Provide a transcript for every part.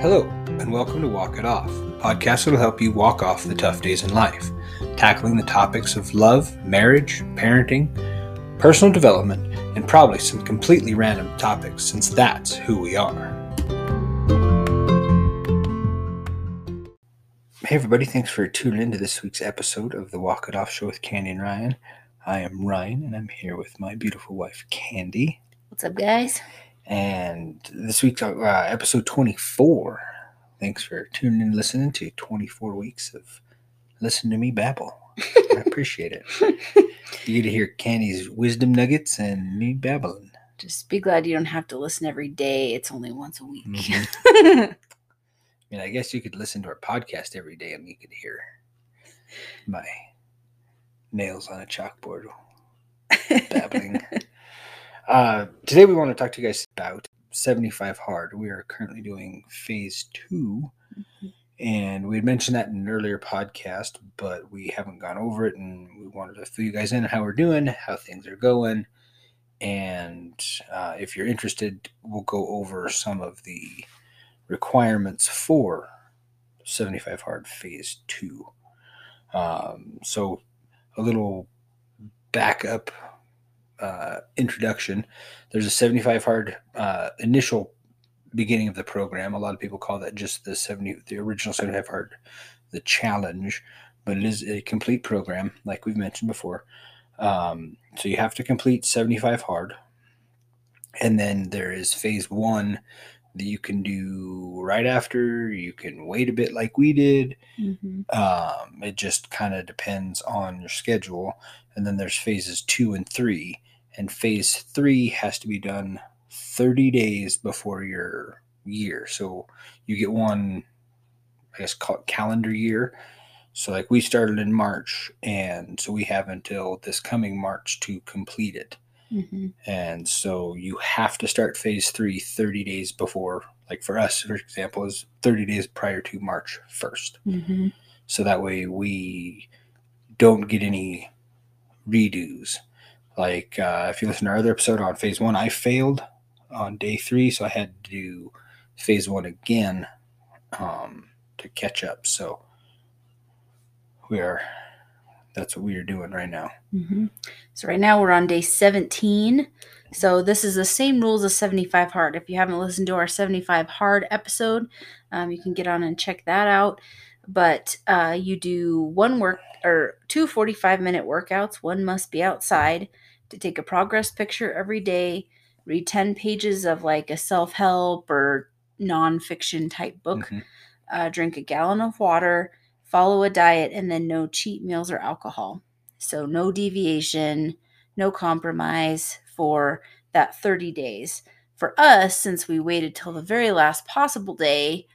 Hello, and welcome to Walk It Off, podcast that will help you walk off the tough days in life, tackling the topics of love, marriage, parenting, personal development, and probably some completely random topics since that's who we are. Hey, everybody, thanks for tuning in to this week's episode of the Walk It Off Show with Candy and Ryan. I am Ryan, and I'm here with my beautiful wife, Candy. What's up, guys? And this week's uh, episode 24. Thanks for tuning in listening to 24 weeks of Listen to Me Babble. I appreciate it. You get to hear Candy's wisdom nuggets and me babbling. Just be glad you don't have to listen every day. It's only once a week. Mhm. I mean, I guess you could listen to our podcast every day and you could hear my nails on a chalkboard babbling. Uh, today, we want to talk to you guys about 75 Hard. We are currently doing phase 2 and we had mentioned that in an earlier podcast, but we haven't gone over it, and we wanted to fill you guys in on how we're doing, how things are going, and uh, if you're interested, we'll go over some of the requirements for 75 Hard Phase 2. Um, so, a little backup uh, introduction. There's a 75 Hard uh, initial beginning of the program. A lot of people call that just the 70, the original 75 Hard, the challenge, but it is a complete program, like we've mentioned before. Um, so you have to complete 75 hard. And then there is phase one that you can do right after. You can wait a bit like we did. Mhm. Um, it just kind of depends on your schedule. And then there's phases two and three. And phase three has to be done 30 days before your year. So you get one, I guess, call it calendar year. So, like, we started in March, and so we have until this coming March to complete it. Mhm. And so you have to start phase three 30 days before, like for us, for example, is 30 days prior to March 1st. Mhm. So that way we don't get any redos. Like uh, if you listen to our other episode on phase one, I failed on day three, so I had to do phase one again um, to catch up. So we are, that's what we are doing right now. Mhm. So right now we're on day 17. So this is the same rules as 75 hard. If you haven't listened to our 75 hard episode, um, you can get on and check that out. But uh, you do one work or two 45 minute workouts. One must be outside to take a progress picture every day, read 10 pages of like a self help or nonfiction type book, Mhm. uh, drink a gallon of water, follow a diet, and then no cheat meals or alcohol. So, no deviation, no compromise for that 30 days. For us, since we waited till the very last possible day,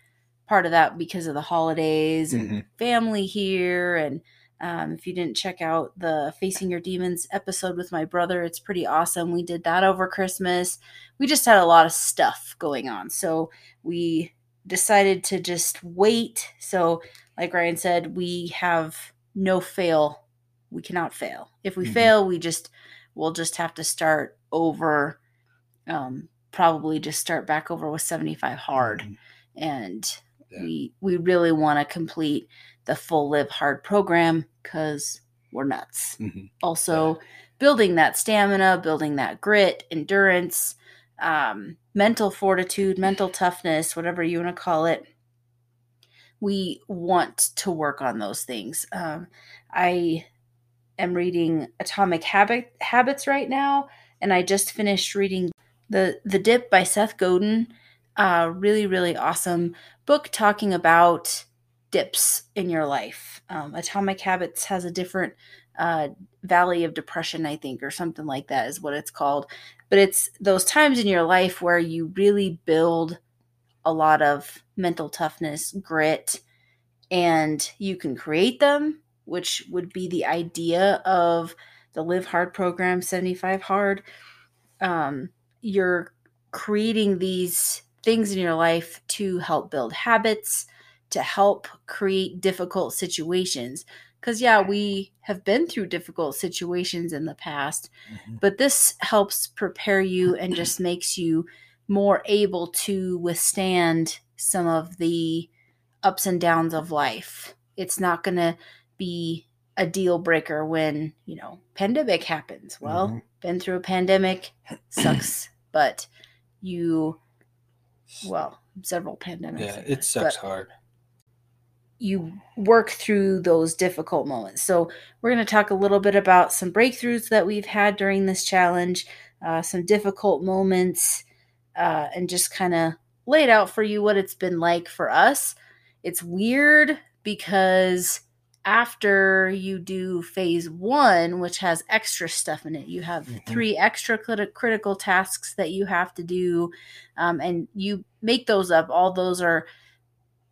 part of that because of the holidays and Mhm. family here. And um, if you didn't check out the Facing Your Demons episode with my brother, it's pretty awesome. We did that over Christmas. We just had a lot of stuff going on. So, we decided to just wait. So, like Ryan said, we have no fail. We cannot fail. If we Mhm. fail, we just we'll just have to start over. Um, probably just start back over with seventy five hard, Mhm. and Yeah. we we really want to complete the full live hard program because we're nuts. Mhm. Also, building that stamina, building that grit, endurance, um, mental fortitude, mental toughness, whatever you want to call it. We want to work on those things. Um, I am reading Atomic Habit Habits right now, and I just finished reading the the Dip by Seth Godin. Uh, really, really awesome book talking about dips in your life. Um, Atomic Habits has a different uh, valley of depression, I think, or something like that is what it's called. But it's those times in your life where you really build a lot of mental toughness, grit, and you can create them, which would be the idea of the Live Hard program, 75 Hard. Um, you're creating these things in your life to help build habits, to help create difficult situations. Because, yeah, we have been through difficult situations in the past, Mhm. but this helps prepare you and just makes you more able to withstand some of the ups and downs of life. It's not going to be a deal breaker when, you know, pandemic happens. Well, Mhm. been through a pandemic, sucks, but you well, several pandemics. Yeah, it sucks hard. you work through those difficult moments. So, we're going to talk a little bit about some breakthroughs that we've had during this challenge, uh, some difficult moments, uh, and just kind of lay it out for you what it's been like for us. It's weird because after you do phase one, which has extra stuff in it, you have Mhm. three extra crit- critical tasks that you have to do, um, and you make those up. All those are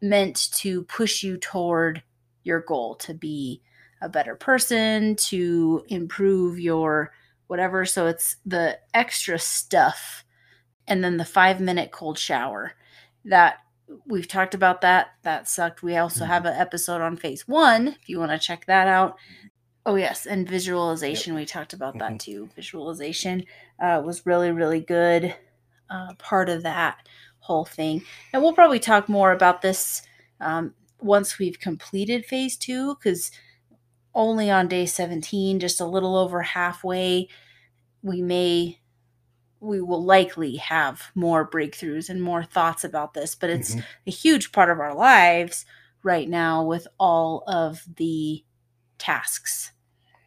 meant to push you toward your goal to be a better person, to improve your whatever. So it's the extra stuff. And then the five minute cold shower that we've talked about that. That sucked. We also have an episode on phase one if you want to check that out. Oh, yes. And visualization. We talked about that Mhm. too. Visualization uh, was really, really good uh, part of that whole thing. And we'll probably talk more about this um, once we've completed phase two, because only on day 17, just a little over halfway, we may, we will likely have more breakthroughs and more thoughts about this. But it's Mhm. a huge part of our lives right now with all of the tasks.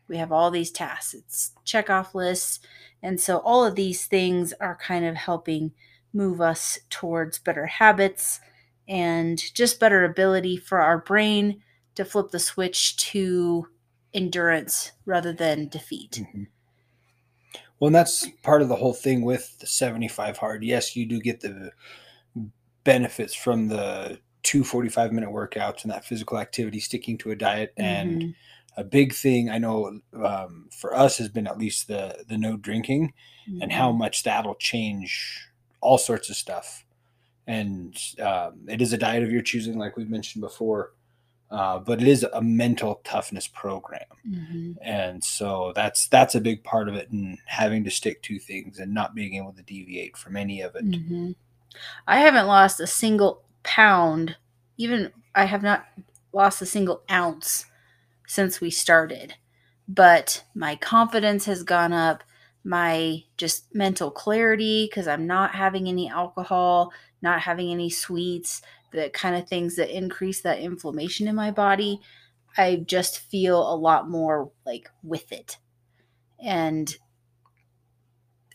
We have all these tasks, it's check off lists. And so all of these things are kind of helping move us towards better habits and just better ability for our brain to flip the switch to endurance rather than defeat. Mhm. Well, and that's part of the whole thing with the 75 hard. Yes, you do get the benefits from the two 45 minute workouts and that physical activity, sticking to a diet. And Mhm. a big thing I know um, for us has been at least the, the no drinking and how Mhm. much that'll change all sorts of stuff. And um, it is a diet of your choosing, like we've mentioned before, uh, but it is a mental toughness program Mhm. and so that's that's a big part of it and having to stick to things and not being able to deviate from any of it Mhm. I haven't lost a single pound, even I have not lost a single ounce since we started. But my confidence has gone up, my just mental clarity because I'm not having any alcohol, not having any sweets, the kind of things that increase that inflammation in my body. I just feel a lot more like with it. And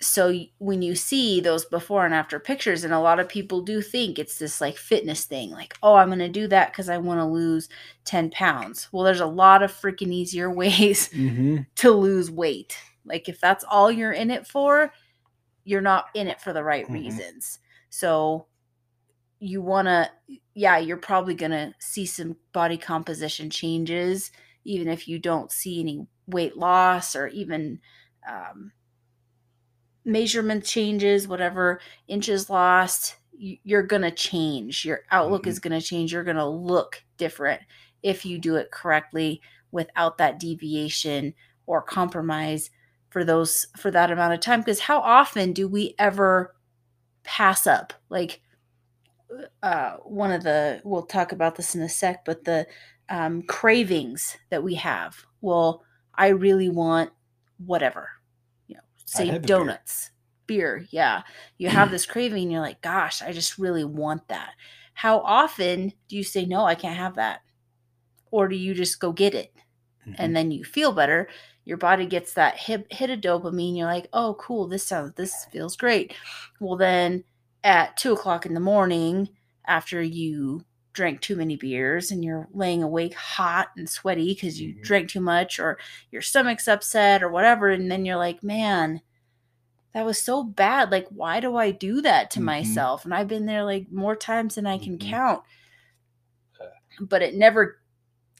so when you see those before and after pictures and a lot of people do think it's this like fitness thing like oh i'm going to do that because i want to lose 10 pounds well there's a lot of freaking easier ways mm-hmm. to lose weight like if that's all you're in it for you're not in it for the right Mhm. reasons so you want to yeah you're probably going to see some body composition changes even if you don't see any weight loss or even um, measurement changes, whatever inches lost, you're going to change. Your outlook is going to change. You're going to look different if you do it correctly without that deviation or compromise for those for that amount of time because how often do we ever pass up like uh one of the we'll talk about this in a sec but the um cravings that we have well i really want whatever you know say a beer. donuts beer. yeah you have this craving and you're like gosh i just really want that how often do you say no i can't have that or do you just go get it Mhm. and then you feel better your body gets that hit, hit of dopamine you're like oh cool this sounds this feels great well then at two o'clock in the morning after you drank too many beers and you're laying awake hot and sweaty because you Mhm. drank too much or your stomach's upset or whatever and then you're like man that was so bad like why do i do that to Mhm. myself and i've been there like more times than i can Mhm. count but it never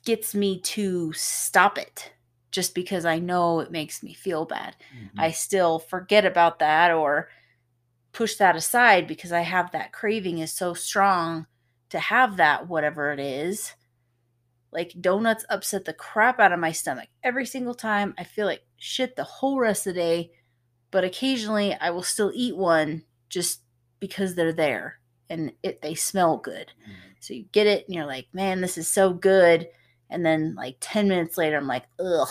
gets me to stop it just because I know it makes me feel bad. I still forget about that or push that aside because I have that craving is so strong to have that whatever it is. Like donuts upset the crap out of my stomach every single time. I feel like shit the whole rest of the day, but occasionally I will still eat one just because they're there and it they smell good. Mhm. So you get it and you're like, man, this is so good. And then like 10 minutes later, I'm like, ugh.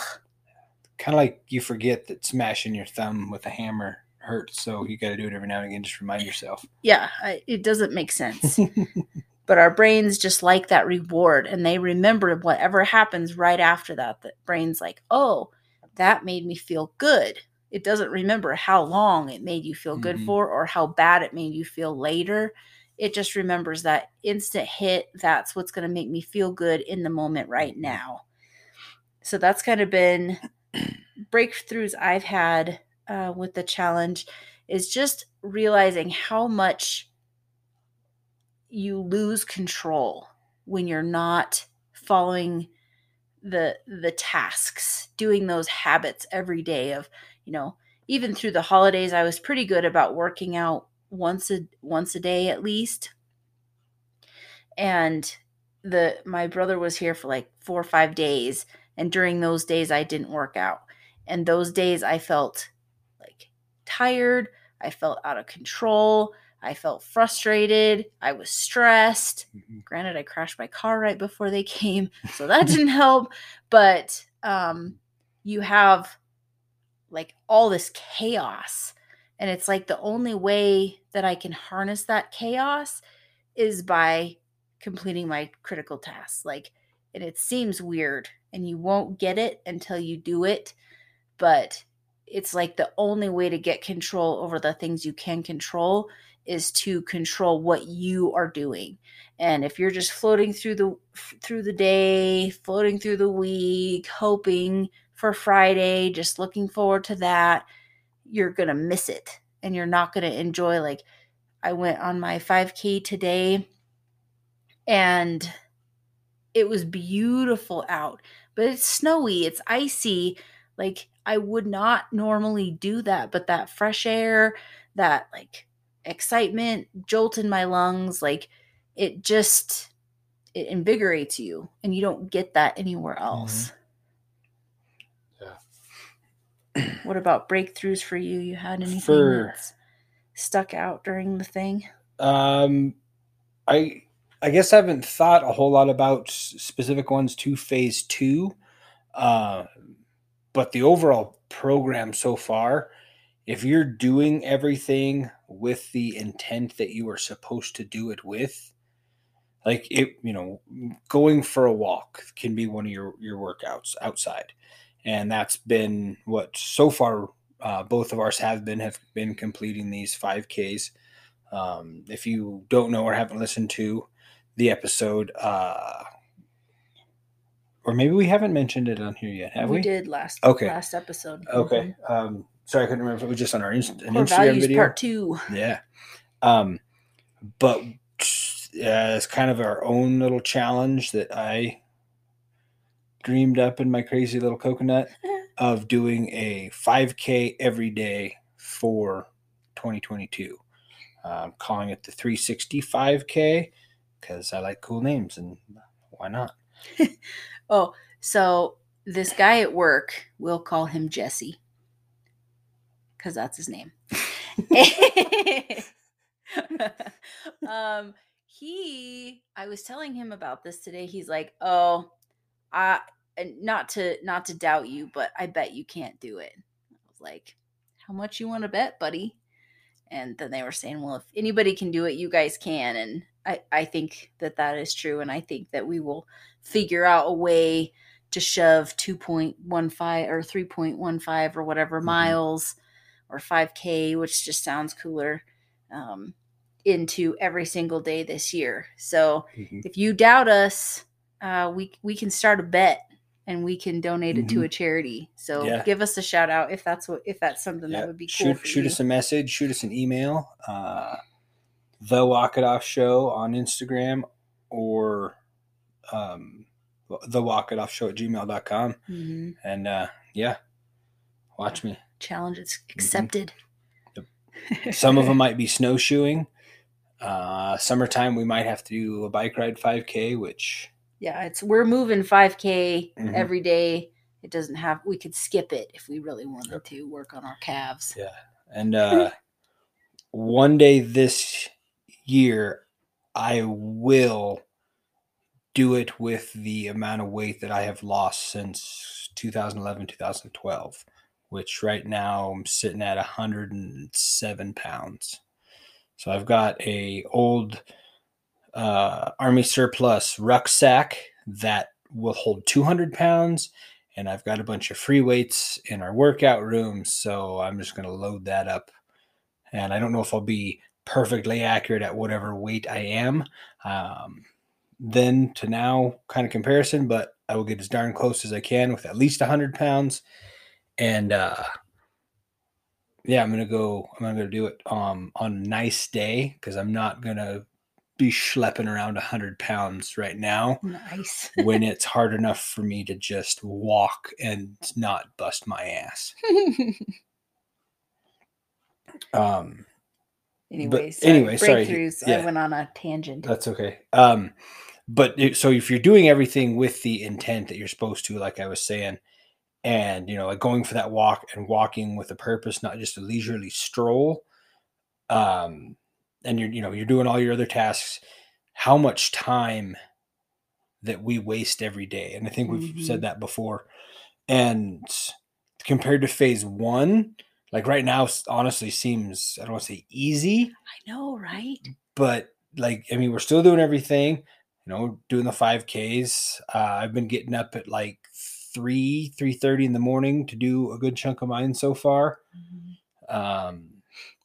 Kind of like you forget that smashing your thumb with a hammer hurts, so you got to do it every now and again. Just remind yourself. Yeah, I, it doesn't make sense. but our brains just like that reward and they remember whatever happens right after that. The brain's like, oh, that made me feel good. It doesn't remember how long it made you feel good Mhm. for or how bad it made you feel later. It just remembers that instant hit. That's what's going to make me feel good in the moment right Mhm. now. So that's kind of been breakthroughs I've had uh, with the challenge is just realizing how much you lose control when you're not following the the tasks doing those habits every day of you know even through the holidays i was pretty good about working out once a once a day at least. And the my brother was here for like 4 or 5 days and during those days I didn't work out. And those days I felt like tired I felt out of control I felt frustrated I was stressed Mhm. granted I crashed my car right before they came so that didn't help but um you have like all this chaos and it's like the only way that I can harness that chaos is by completing my critical tasks. Like, and it seems weird and you won't get it until you do it, but it's like the only way to get control over the things you can control is to control what you are doing. And if you're just floating through the through the day, floating through the week, hoping for Friday, just looking forward to that, you're to miss it and you're not to enjoy like I went on my 5k today and it was beautiful out, but it's snowy, it's icy. Like I would not normally do that, but that fresh air, that like excitement jolt in my lungs, like it just it invigorates you and you don't get that anywhere else. Yeah. What about breakthroughs for you? You had anything For- that's stuck out during the thing? Um, I I guess I haven't thought a whole lot about specific ones to phase two, uh, but the overall program so far, if you're doing everything with the intent that you are supposed to do it with, like it, you know, going for a walk can be one of your your workouts outside, and that's been what so far. Uh, both of ours have been have been completing these 5ks um, if you don't know or haven't listened to the episode, uh, or maybe we haven't mentioned it on here yet, have we? We did last Okay. last episode. Okay. Um, sorry, I couldn't remember if it was just on our Inst- an Core Instagram values video. part two. Yeah. Um, but uh, it's kind of our own little challenge that I dreamed up in my crazy little coconut of doing a 5K every day for 2022. I'm calling it the 365K because I like cool names and why not? Oh, so this guy at work, we'll call him Jesse. Because that's his name. um, he I was telling him about this today. He's like, Oh, I not to not to doubt you, but I bet you can't do it. I was like, How much you want to bet, buddy? And then they were saying, Well, if anybody can do it, you guys can. And I, I think that that is true. And I think that we will figure out a way to shove 2.15 or 3.15 or whatever Mhm. miles or 5K, which just sounds cooler, um, into every single day this year. So Mhm. if you doubt us, uh, we we can start a bet and we can donate it to Mhm. a charity. So Yeah. give us a shout out if that's what if that's something Yeah. that would be cool. shoot shoot us a message, shoot us an email, uh, the Walk It Off Show on Instagram or um, the Walk It Off Show at gmail.com. Mhm. And uh, yeah, watch me. Challenge is accepted. Some of them might be snowshoeing. Uh, summertime, we might have to do a bike ride 5K, which Yeah, it's we're moving 5K Mhm. every day. It doesn't have we could skip it if we really wanted to work on our calves. Yeah. And uh, one day this year, I will do it with the amount of weight that I have lost since 2011, 2012, which right now I'm sitting at 107 pounds. So I've got a old uh, army surplus rucksack that will hold 200 pounds and I've got a bunch of free weights in our workout room. So I'm just going to load that up. And I don't know if I'll be perfectly accurate at whatever weight I am. Um, then to now kind of comparison, but I will get as darn close as I can with at least 100 pounds. And uh, yeah, I'm gonna go. I'm gonna do it um, on a nice day because I'm not gonna be schlepping around 100 pounds right now Nice. when it's hard enough for me to just walk and not bust my ass. Um, anyway, sorry. breakthroughs. Yeah. I went on a tangent. That's okay. Um, but it, so if you're doing everything with the intent that you're supposed to, like I was saying, and you know, like going for that walk and walking with a purpose, not just a leisurely stroll, um, and you're you know you're doing all your other tasks, how much time that we waste every day, and I think we've Mhm. said that before, and compared to phase one, like right now, honestly seems I don't want to say easy, I know, right? but like I mean, we're still doing everything. You know, doing the five Ks. Uh, I've been getting up at like three three thirty in the morning to do a good chunk of mine so far. Um,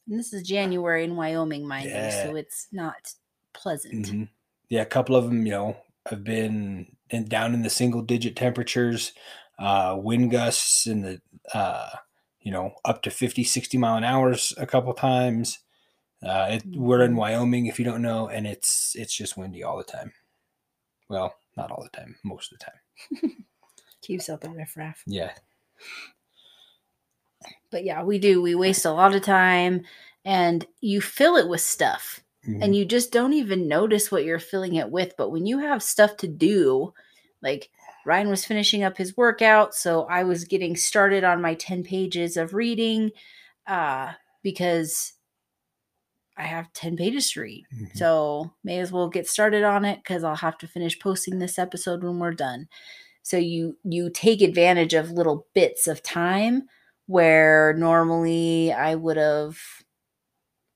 And this is January in Wyoming, mind Yeah. you, so it's not pleasant. mhm. Yeah, a couple of them, you know, have been in, down in the single digit temperatures, uh, wind gusts in the, uh, you know, up to 50, 60 mile an hours a couple times. Uh, it, we're in Mhm. Wyoming, if you don't know, and it's it's just windy all the time. Well, not all the time, most of the time. Keeps out the riffraff. Yeah. But yeah, we do. We waste a lot of time and you fill it with stuff. Mhm. and you just don't even notice what you're filling it with. But when you have stuff to do, like Ryan was finishing up his workout, so I was getting started on my 10 pages of reading uh, because I have 10 pages to read. Mhm. So may as well get started on it because I'll have to finish posting this episode when we're done. So you you take advantage of little bits of time where normally I would have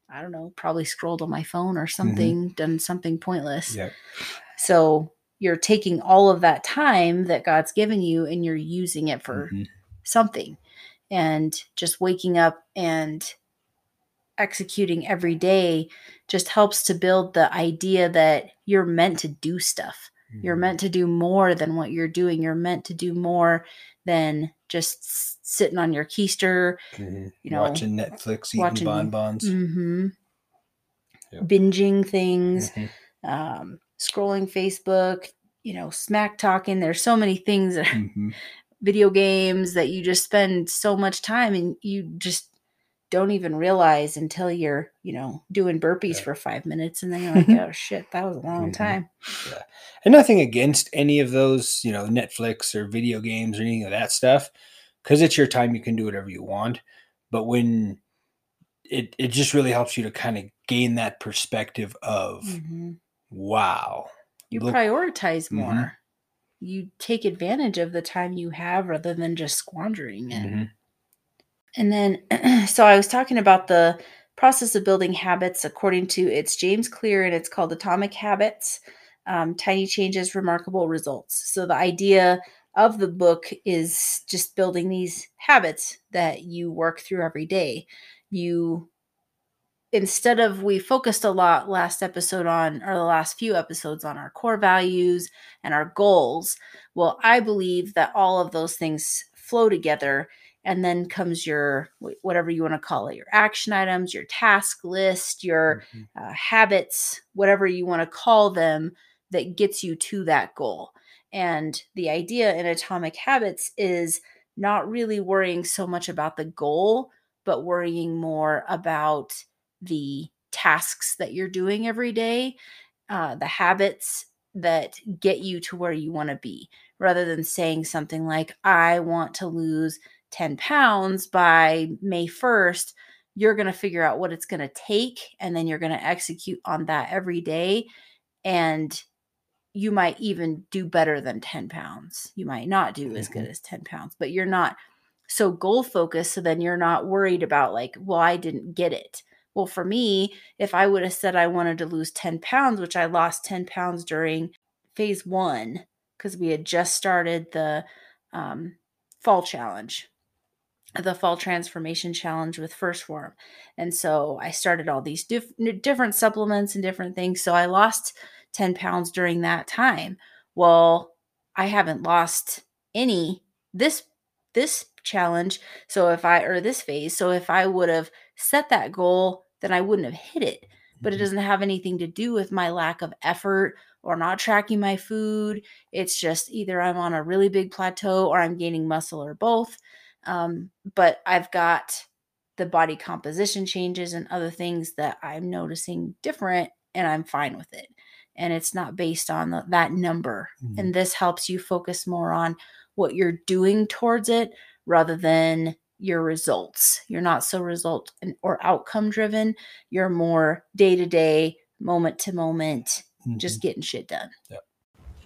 I don't know, probably scrolled on my phone or something, done something pointless. Yeah. So you're taking all of that time that God's given you and you're using it for Mhm. something. And just waking up and executing every day just helps to build the idea that you're meant to do stuff. You're Mhm. meant to do more than what you're doing. You're meant to do more than just sitting on your keister, Mhm. you know, watching Netflix, eating watching- bonbons. hmm Yep. binging things, Mhm. um, scrolling Facebook, you know, smack talking. There's so many things that Mhm. video games that you just spend so much time and you just don't even realize until you're, you know, doing burpees Yeah. for five minutes and then you're like, oh shit, that was a long Mhm. time. And nothing against any of those, you know, Netflix or video games or any of that stuff, because it's your time. You can do whatever you want. But when it, it just really helps you to kind of gain that perspective of, Mhm. Wow. You Look- prioritize Mhm. more. You take advantage of the time you have rather than just squandering it. Mhm. And then, so I was talking about the process of building habits according to it's James Clear and it's called Atomic Habits um, Tiny Changes, Remarkable Results. So the idea of the book is just building these habits that you work through every day. You, instead of, we focused a lot last episode on, or the last few episodes on our core values and our goals. Well, I believe that all of those things flow together and then comes your whatever you want to call it your action items your task list your Mhm. uh, habits whatever you want to call them that gets you to that goal and the idea in atomic habits is not really worrying so much about the goal but worrying more about the tasks that you're doing every day uh, the habits that get you to where you want to be rather than saying something like i want to lose 10 pounds by May 1st, you're going to figure out what it's going to take and then you're going to execute on that every day and you might even do better than 10 pounds you might not do as good Mhm. as 10 pounds but you're not so goal focused so then you're not worried about like well i didn't get it well for me if i would have said i wanted to lose 10 pounds which i lost 10 pounds during phase one because we had just started the um, fall challenge the fall transformation challenge with First Form. And so i started all these diff- different supplements and different things so i lost 10 pounds during that time. Well i haven't lost any this this challenge so if i or this phase so if i would have set that goal then i wouldn't have hit it but it Mhm. doesn't have anything to do with my lack of effort or not tracking my food it's just either i'm on a really big plateau or i'm gaining muscle or both um, but i've got the body composition changes and other things that i'm noticing different and i'm fine with it and it's not based on the, that number Mhm. and this helps you focus more on what you're doing towards it rather than your results you're not so result or outcome driven you're more day to day moment to moment Mhm. just getting shit done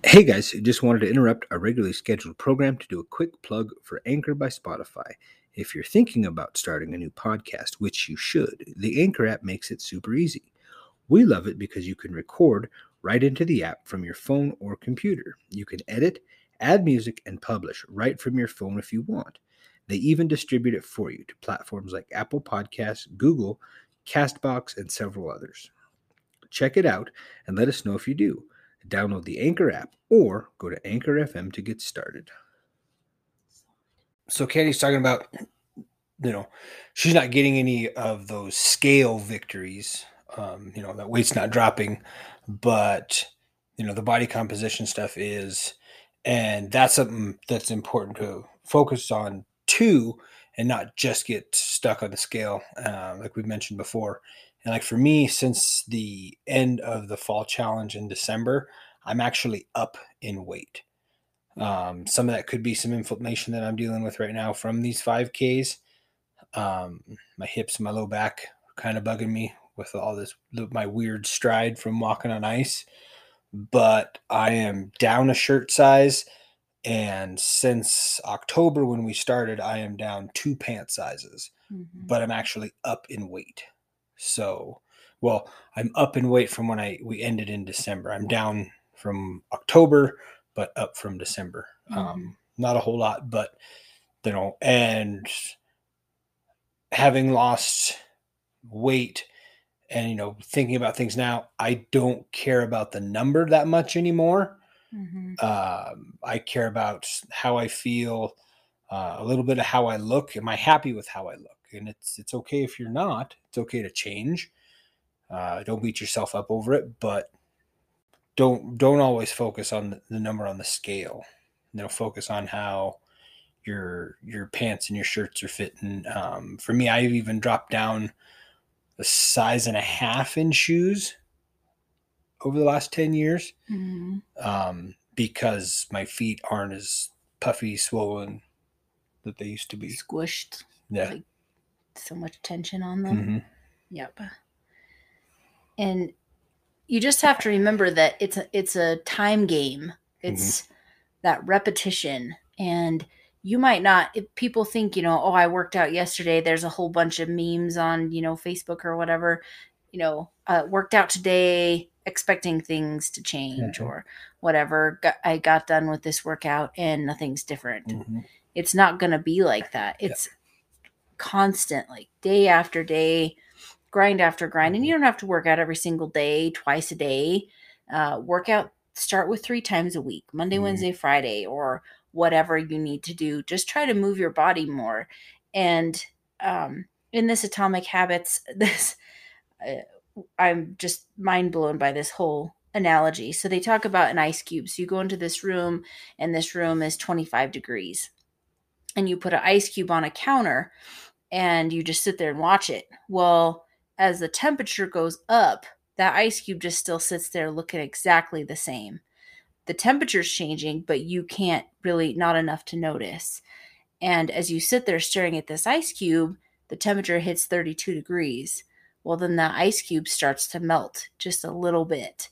Hey guys, just wanted to interrupt our regularly scheduled program to do a quick plug for Anchor by Spotify. If you're thinking about starting a new podcast, which you should, the Anchor app makes it super easy. We love it because you can record right into the app from your phone or computer. You can edit, add music, and publish right from your phone if you want. They even distribute it for you to platforms like Apple Podcasts, Google, Castbox, and several others. Check it out and let us know if you do. Download the Anchor app or go to Anchor FM to get started. So Candy's talking about, you know, she's not getting any of those scale victories. Um, you know, that weight's not dropping, but you know, the body composition stuff is, and that's something that's important to focus on too, and not just get stuck on the scale, uh, like we mentioned before. And like for me, since the end of the fall challenge in December, I'm actually up in weight. Um, some of that could be some inflammation that I'm dealing with right now from these 5Ks. Um, my hips, my low back kind of bugging me with all this, my weird stride from walking on ice. But I am down a shirt size. And since October, when we started, I am down two pant sizes but I'm actually up in weight. So, well, I'm up in weight from when I we ended in December. I'm down from October, but up from December. Um, not a whole lot, but you know, and having lost weight and you know thinking about things now, I don't care about the number that much anymore. Mhm. Um, I care about how I feel, uh, a little bit of how I look. Am I happy with how I look? And it's it's okay if you're not. It's okay to change. Uh, don't beat yourself up over it, but don't don't always focus on the, the number on the scale. You know, focus on how your your pants and your shirts are fitting. Um, for me, I've even dropped down a size and a half in shoes over the last ten years Mhm. um, because my feet aren't as puffy, swollen that they used to be. Squished. Yeah. Like so much tension on them. hmm Yep. And you just have to remember that it's a it's a time game. It's that repetition and you might not if people think, you know, oh, I worked out yesterday, there's a whole bunch of memes on, you know, Facebook or whatever, you know, uh, worked out today expecting things to change or whatever. I got done with this workout and nothing's different. hmm It's not going to be like that. It's constant, like day after day, grind after grind. And you don't have to work out every single day, twice a day. Uh, workout, start with three times a week Monday, Mhm. Wednesday, Friday, or whatever you need to do. Just try to move your body more. And um, in this Atomic Habits, this, uh, I'm just mind blown by this whole analogy. So they talk about an ice cube. So you go into this room, and this room is 25 degrees and you put an ice cube on a counter and you just sit there and watch it. Well, as the temperature goes up, that ice cube just still sits there looking exactly the same. The temperature's changing, but you can't really, not enough to notice. And as you sit there staring at this ice cube, the temperature hits 32 degrees, well, then the ice cube starts to melt just a little bit.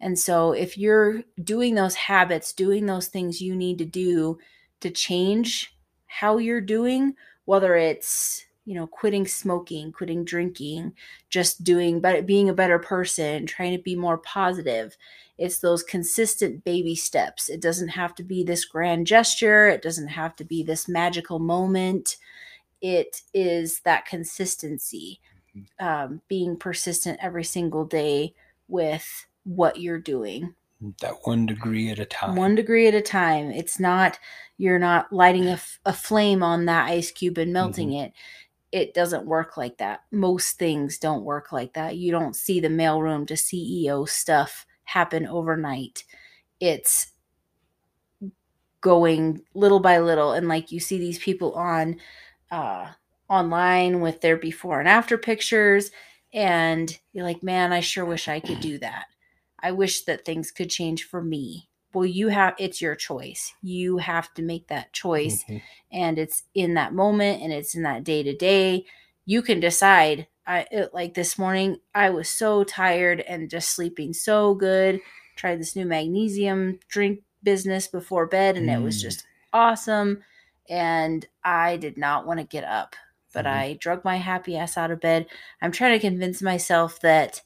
And so, if you're doing those habits, doing those things you need to do to change how you're doing, whether it's you know quitting smoking quitting drinking just doing but being a better person trying to be more positive it's those consistent baby steps it doesn't have to be this grand gesture it doesn't have to be this magical moment it is that consistency. Um, being persistent every single day with what you're doing. That one degree at a time. One degree at a time. It's not you're not lighting a, a flame on that ice cube and melting mm-hmm. it. It doesn't work like that. Most things don't work like that. You don't see the mailroom to ceo stuff happen overnight. It's going little by little. And like you see these people on uh online with their before and after pictures and you're like man i sure wish i could do that I wish that things could change for me. Well, you have it's your choice. You have to make that choice. Mm-hmm. And it's in that moment and it's in that day to day. You can decide. I it, like this morning, I was so tired and just sleeping so good. Tried this new magnesium drink business before bed and mm. it was mm. just awesome. And I did not want to get up, but mm-hmm. I drug my happy ass out of bed. I'm trying to convince myself that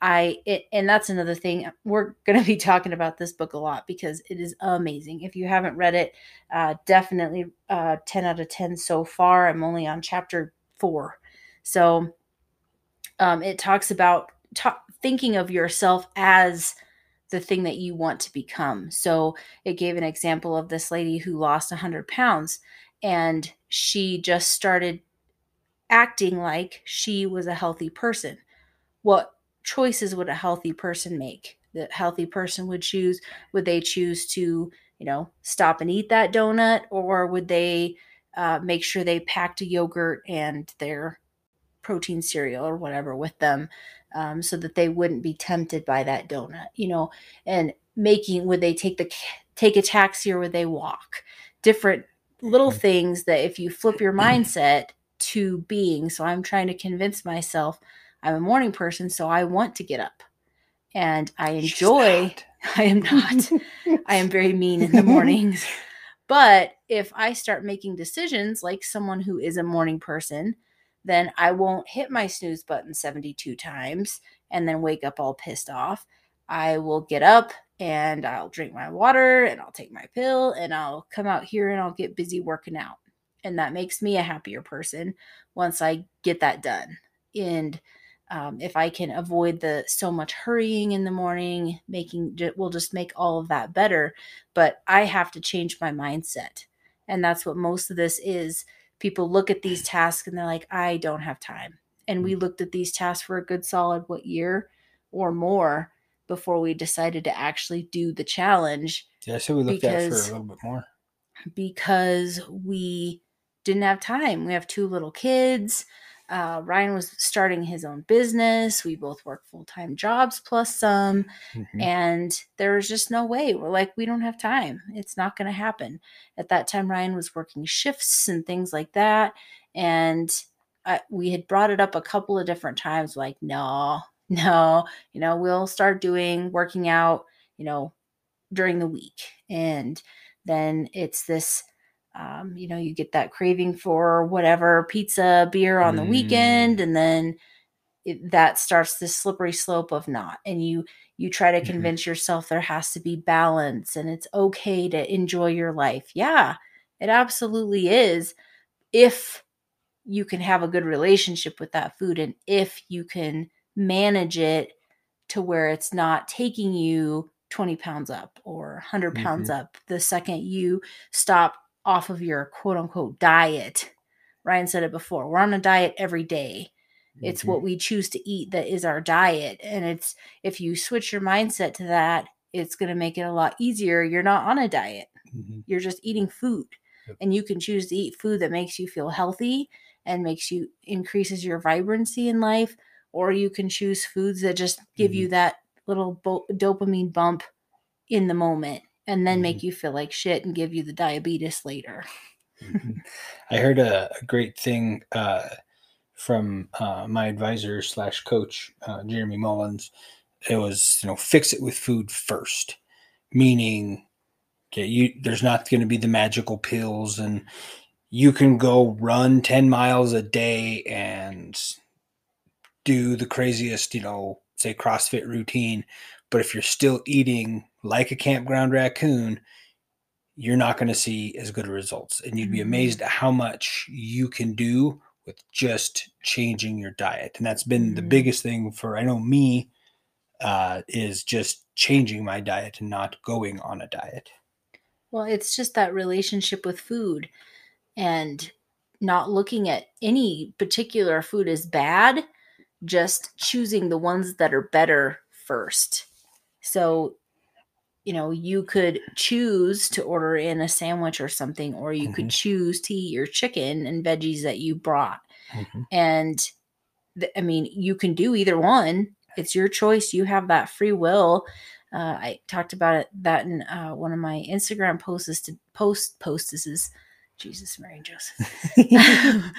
I it, and that's another thing we're going to be talking about this book a lot because it is amazing. If you haven't read it, uh, definitely uh, ten out of ten so far. I'm only on chapter four, so um, it talks about ta- thinking of yourself as the thing that you want to become. So it gave an example of this lady who lost 100 pounds and she just started acting like she was a healthy person. What choices would a healthy person make? The healthy person would choose would they choose to, you know, stop and eat that donut or would they uh, make sure they packed a yogurt and their protein cereal or whatever with them um, so that they wouldn't be tempted by that donut, you know, and making would they take the take a taxi or would they walk? Different little things that if you flip your mindset to being, so I'm trying to convince myself I'm a morning person, so I want to get up. And I enjoy, I am not. I am very mean in the mornings. But if I start making decisions like someone who is a morning person, then I won't hit my snooze button 72 times and then wake up all pissed off. I will get up and I'll drink my water and I'll take my pill and I'll come out here and I'll get busy working out. And that makes me a happier person once I get that done. And um, if I can avoid the so much hurrying in the morning, making will just make all of that better. But I have to change my mindset, and that's what most of this is. People look at these tasks and they're like, "I don't have time." And we mm. looked at these tasks for a good solid what year or more before we decided to actually do the challenge. Yeah, so we looked because, at it for a little bit more because we didn't have time. We have two little kids uh, Ryan was starting his own business. We both work full time jobs plus some. Mm-hmm. And there was just no way. We're like, we don't have time. It's not going to happen. At that time, Ryan was working shifts and things like that. And I, we had brought it up a couple of different times like, no, no, you know, we'll start doing working out, you know, during the week. And then it's this um, you know, you get that craving for whatever pizza, beer on the mm. weekend, and then it, that starts this slippery slope of not. And you you try to mm-hmm. convince mm-hmm. yourself there has to be balance and it's okay to enjoy your life. Yeah, it absolutely is. If you can have a good relationship with that food and if you can manage it to where it's not taking you 20 pounds up or 100 pounds mm-hmm. up the second you stop off of your quote unquote diet. Ryan said it before. We're on a diet every day. It's mm-hmm. what we choose to eat that is our diet. And it's if you switch your mindset to that, it's going to make it a lot easier. You're not on a diet. Mm-hmm. You're just eating food. Yep. And you can choose to eat food that makes you feel healthy and makes you increases your vibrancy in life or you can choose foods that just give mm-hmm. you that little bo- dopamine bump in the moment and then make mm-hmm. you feel like shit and give you the diabetes later. Mm-hmm. I heard a, a great thing uh, from uh, my advisor slash coach, uh, Jeremy Mullins. It was, you know, fix it with food first, meaning, okay, you there's not going to be the magical pills, and you can go run ten miles a day and do the craziest, you know, say CrossFit routine, but if you're still eating like a campground raccoon, you're not going to see as good results. And you'd be Mm-hmm. amazed at how much you can do with just changing your diet. And that's been the Mhm. biggest thing for, I know me, uh, is just changing my diet and not going on a diet. Well, it's just that relationship with food and not looking at any particular food as bad, just choosing the ones that are better first. So, you know, you could choose to order in a sandwich or something, or you could Mhm. choose to eat your chicken and veggies that you brought. Mhm. And th- I mean, you can do either one. It's your choice. You have that free will. Uh, I talked about it that in uh, one of my Instagram posts to post postesses. Jesus, Mary and Joseph.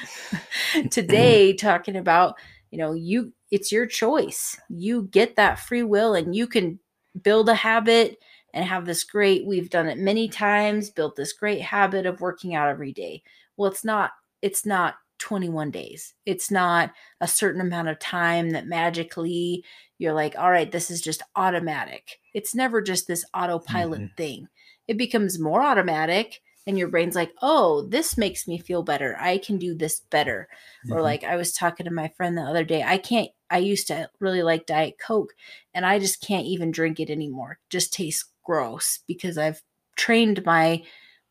Today, talking about you know you it's your choice. You get that free will, and you can build a habit and have this great. We've done it many times. Built this great habit of working out every day. Well, it's not. It's not 21 days. It's not a certain amount of time that magically you're like, all right, this is just automatic. It's never just this autopilot Mhm. thing. It becomes more automatic, and your brain's like, oh, this makes me feel better. I can do this better. Or Mhm. like I was talking to my friend the other day, I can't, I used to really like Diet Coke, and I just can't even drink it anymore. It just tastes gross because I've trained my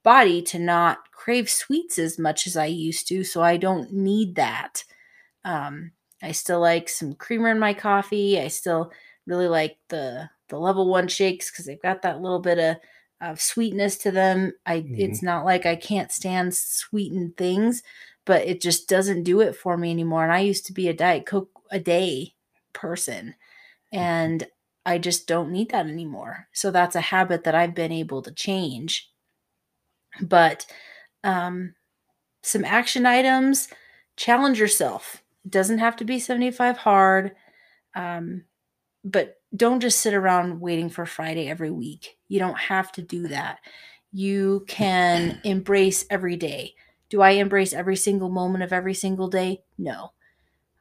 body to not crave sweets as much as I used to, so I don't need that. Um, I still like some creamer in my coffee. I still really like the the level one shakes because they've got that little bit of, of sweetness to them. I it's not like I can't stand sweetened things, but it just doesn't do it for me anymore. And I used to be a diet coke a day person, and I just don't need that anymore. So that's a habit that I've been able to change. But um, some action items challenge yourself. It doesn't have to be 75 hard. Um, but don't just sit around waiting for Friday every week. You don't have to do that. You can embrace every day. Do I embrace every single moment of every single day? No.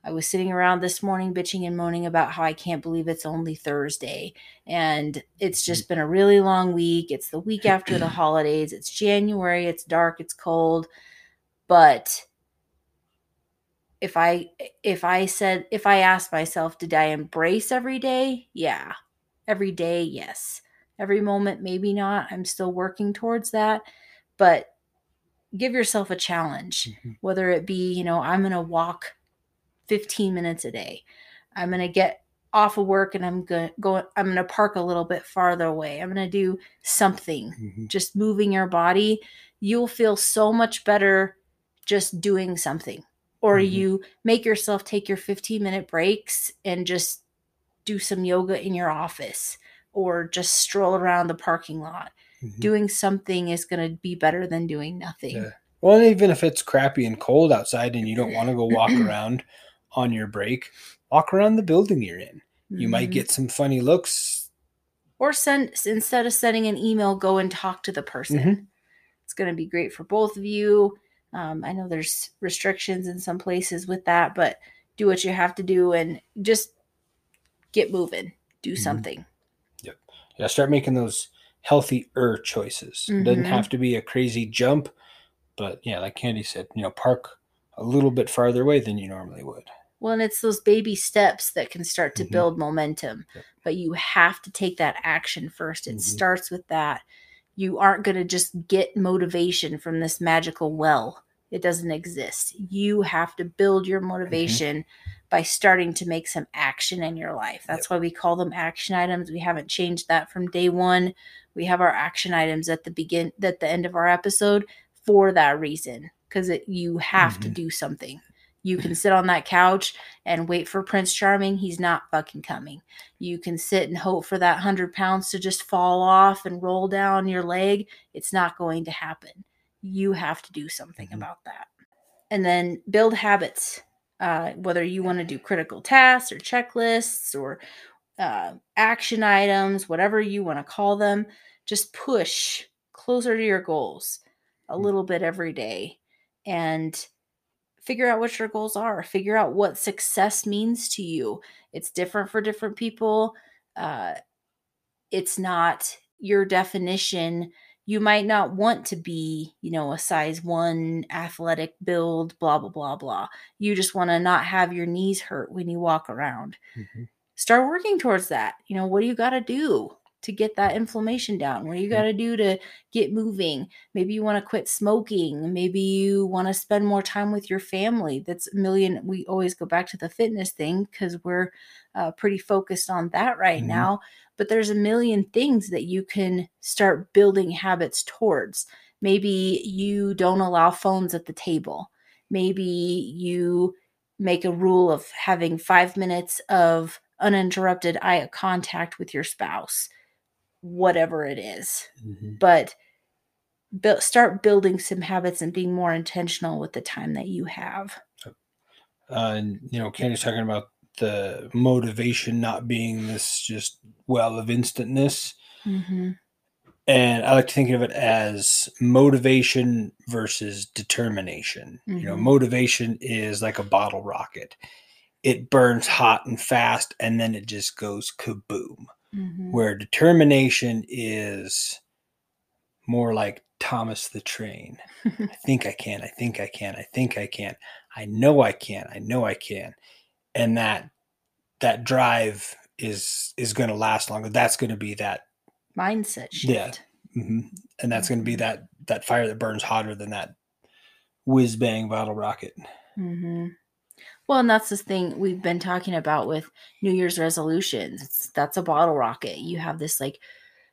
I was sitting around this morning bitching and moaning about how I can't believe it's only Thursday. And it's just mm. been a really long week. It's the week after the holidays. It's January. It's dark. It's cold. But if I if I said if I asked myself, did I embrace every day? Yeah. Every day, yes. Every moment, maybe not. I'm still working towards that. But give yourself a challenge, Mhm. whether it be, you know, I'm going to walk 15 minutes a day. I'm going to get off of work and I'm going to go I'm going to park a little bit farther away. I'm going to do something. Mhm. Just moving your body, you'll feel so much better just doing something. Or Mhm. you make yourself take your 15 minute breaks and just do some yoga in your office or just stroll around the parking lot. Mhm. Doing something is going to be better than doing nothing. Yeah. Well, even if it's crappy and cold outside and you don't want to go walk around on your break, walk around the building you're in. You might Mhm. get some funny looks. or send instead of sending an email go and talk to the person Mhm. it's going to be great for both of you um, i know there's restrictions in some places with that but do what you have to do and just get moving do Mhm. something Yeah, start making those healthier choices. It doesn't Mhm. have to be a crazy jump, but yeah, like Candy said, you know, park a little bit farther away than you normally would. well and it's those baby steps that can start to Mhm. build momentum Yep. but you have to take that action first it Mhm. starts with that you aren't going to just get motivation from this magical well it doesn't exist you have to build your motivation by starting to make some action in your life that's why we call them action items we haven't changed that from day one we have our action items at the begin at the end of our episode for that reason because you have to Mhm. do something you can sit on that couch and wait for Prince Charming. He's not fucking coming. You can sit and hope for that hundred pounds to just fall off and roll down your leg. It's not going to happen. You have to do something Mhm. about that. And then build habits. uh, whether you want to do critical tasks or checklists or uh, action items, whatever you want to call them, just push closer to your goals a little bit every day and figure out what your goals are. Figure out what success means to you. It's different for different people. Uh, it's not your definition. You might not want to be, you know, a size one athletic build, blah, blah, blah, blah. You just want to not have your knees hurt when you walk around. Mm-hmm. Start working towards that. You know, what do you got to do? To get that inflammation down? What do you got to do to get moving? Maybe you want to quit smoking. Maybe you want to spend more time with your family. That's a million. We always go back to the fitness thing because we're uh, pretty focused on that right mm-hmm. now. But there's a million things that you can start building habits towards. Maybe you don't allow phones at the table. Maybe you make a rule of having five minutes of uninterrupted eye contact with your spouse whatever it is. Mm-hmm. But bu- start building some habits and being more intentional with the time that you have. Uh, and you know, Candy's talking about the motivation not being this just well of instantness. Mm-hmm. And I like to think of it as motivation versus determination. Mm-hmm. You know, mm-hmm. motivation is like a bottle rocket. It burns hot and fast and then it just goes kaboom mm-hmm. where determination is more like Thomas the Train. I think I can, I think I can, I think I can. I know I can, I know I can. And that that drive is is going to last longer. That's going to be that mindset shift. Yeah. Mm-hmm. And that's mm-hmm. going to be that that fire that burns hotter than that whiz bang bottle rocket. Mm-hmm. Well, and that's the thing we've been talking about with New Year's resolutions. It's, that's a bottle rocket. You have this like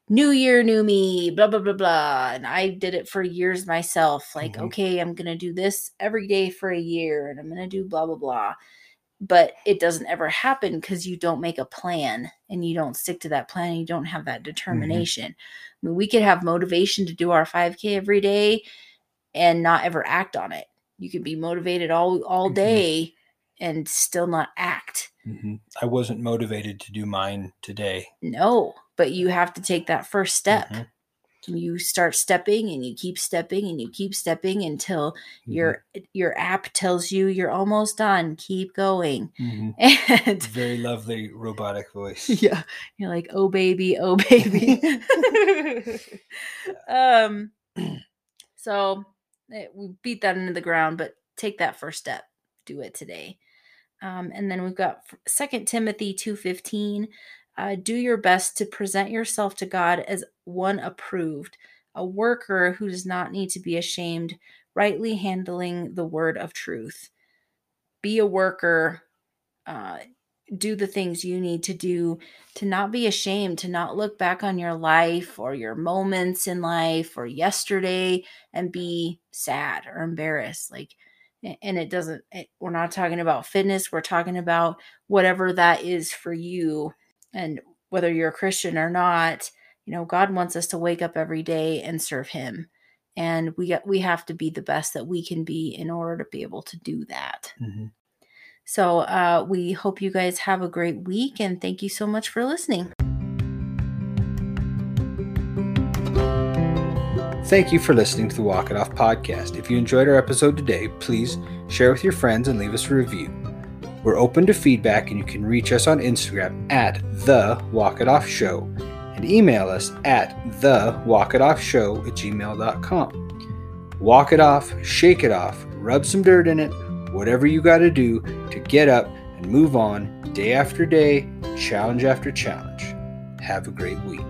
new year, new me, blah, blah, blah, blah. And I did it for years myself. Like, mm-hmm. okay, I'm going to do this every day for a year and I'm going to do blah, blah, blah. But it doesn't ever happen because you don't make a plan and you don't stick to that plan. you don't have that mm-hmm. determination. Mm-hmm. I mean, we could have motivation to do our 5K every day and not ever act on it. You can be motivated all all mm-hmm. day and still not act. Mm-hmm. I wasn't motivated to do mine today. No, but you have to take that first step. Mm-hmm. You start stepping and you keep stepping and you keep stepping until mm-hmm. your your app tells you you're almost done. Keep going. Mm-hmm. And very lovely robotic voice. Yeah. You're like, "Oh baby, oh baby." um so eh, we beat that into the ground, but take that first step. Do it today. Um, and then we've got Second Timothy 2.15. Uh, do your best to present yourself to God as one approved, a worker who does not need to be ashamed, rightly handling the word of truth. Be a worker. Uh, do the things you need to do to not be ashamed, to not look back on your life or your moments in life or yesterday and be sad or embarrassed. Like, and it doesn't it, we're not talking about fitness we're talking about whatever that is for you and whether you're a christian or not you know god wants us to wake up every day and serve him and we we have to be the best that we can be in order to be able to do that mm-hmm. So uh, we hope you guys have a great week and thank you so much for listening Thank you for listening to the Walk It Off podcast. If you enjoyed our episode today, please share with your friends and leave us a review. We're open to feedback and you can reach us on Instagram at the Walk It Off Show and email us at the Walk It Off Show at gmail.com. Walk it off, shake it off, rub some dirt in it, whatever you got to do to get up and move on day after day, challenge after challenge. Have a great week.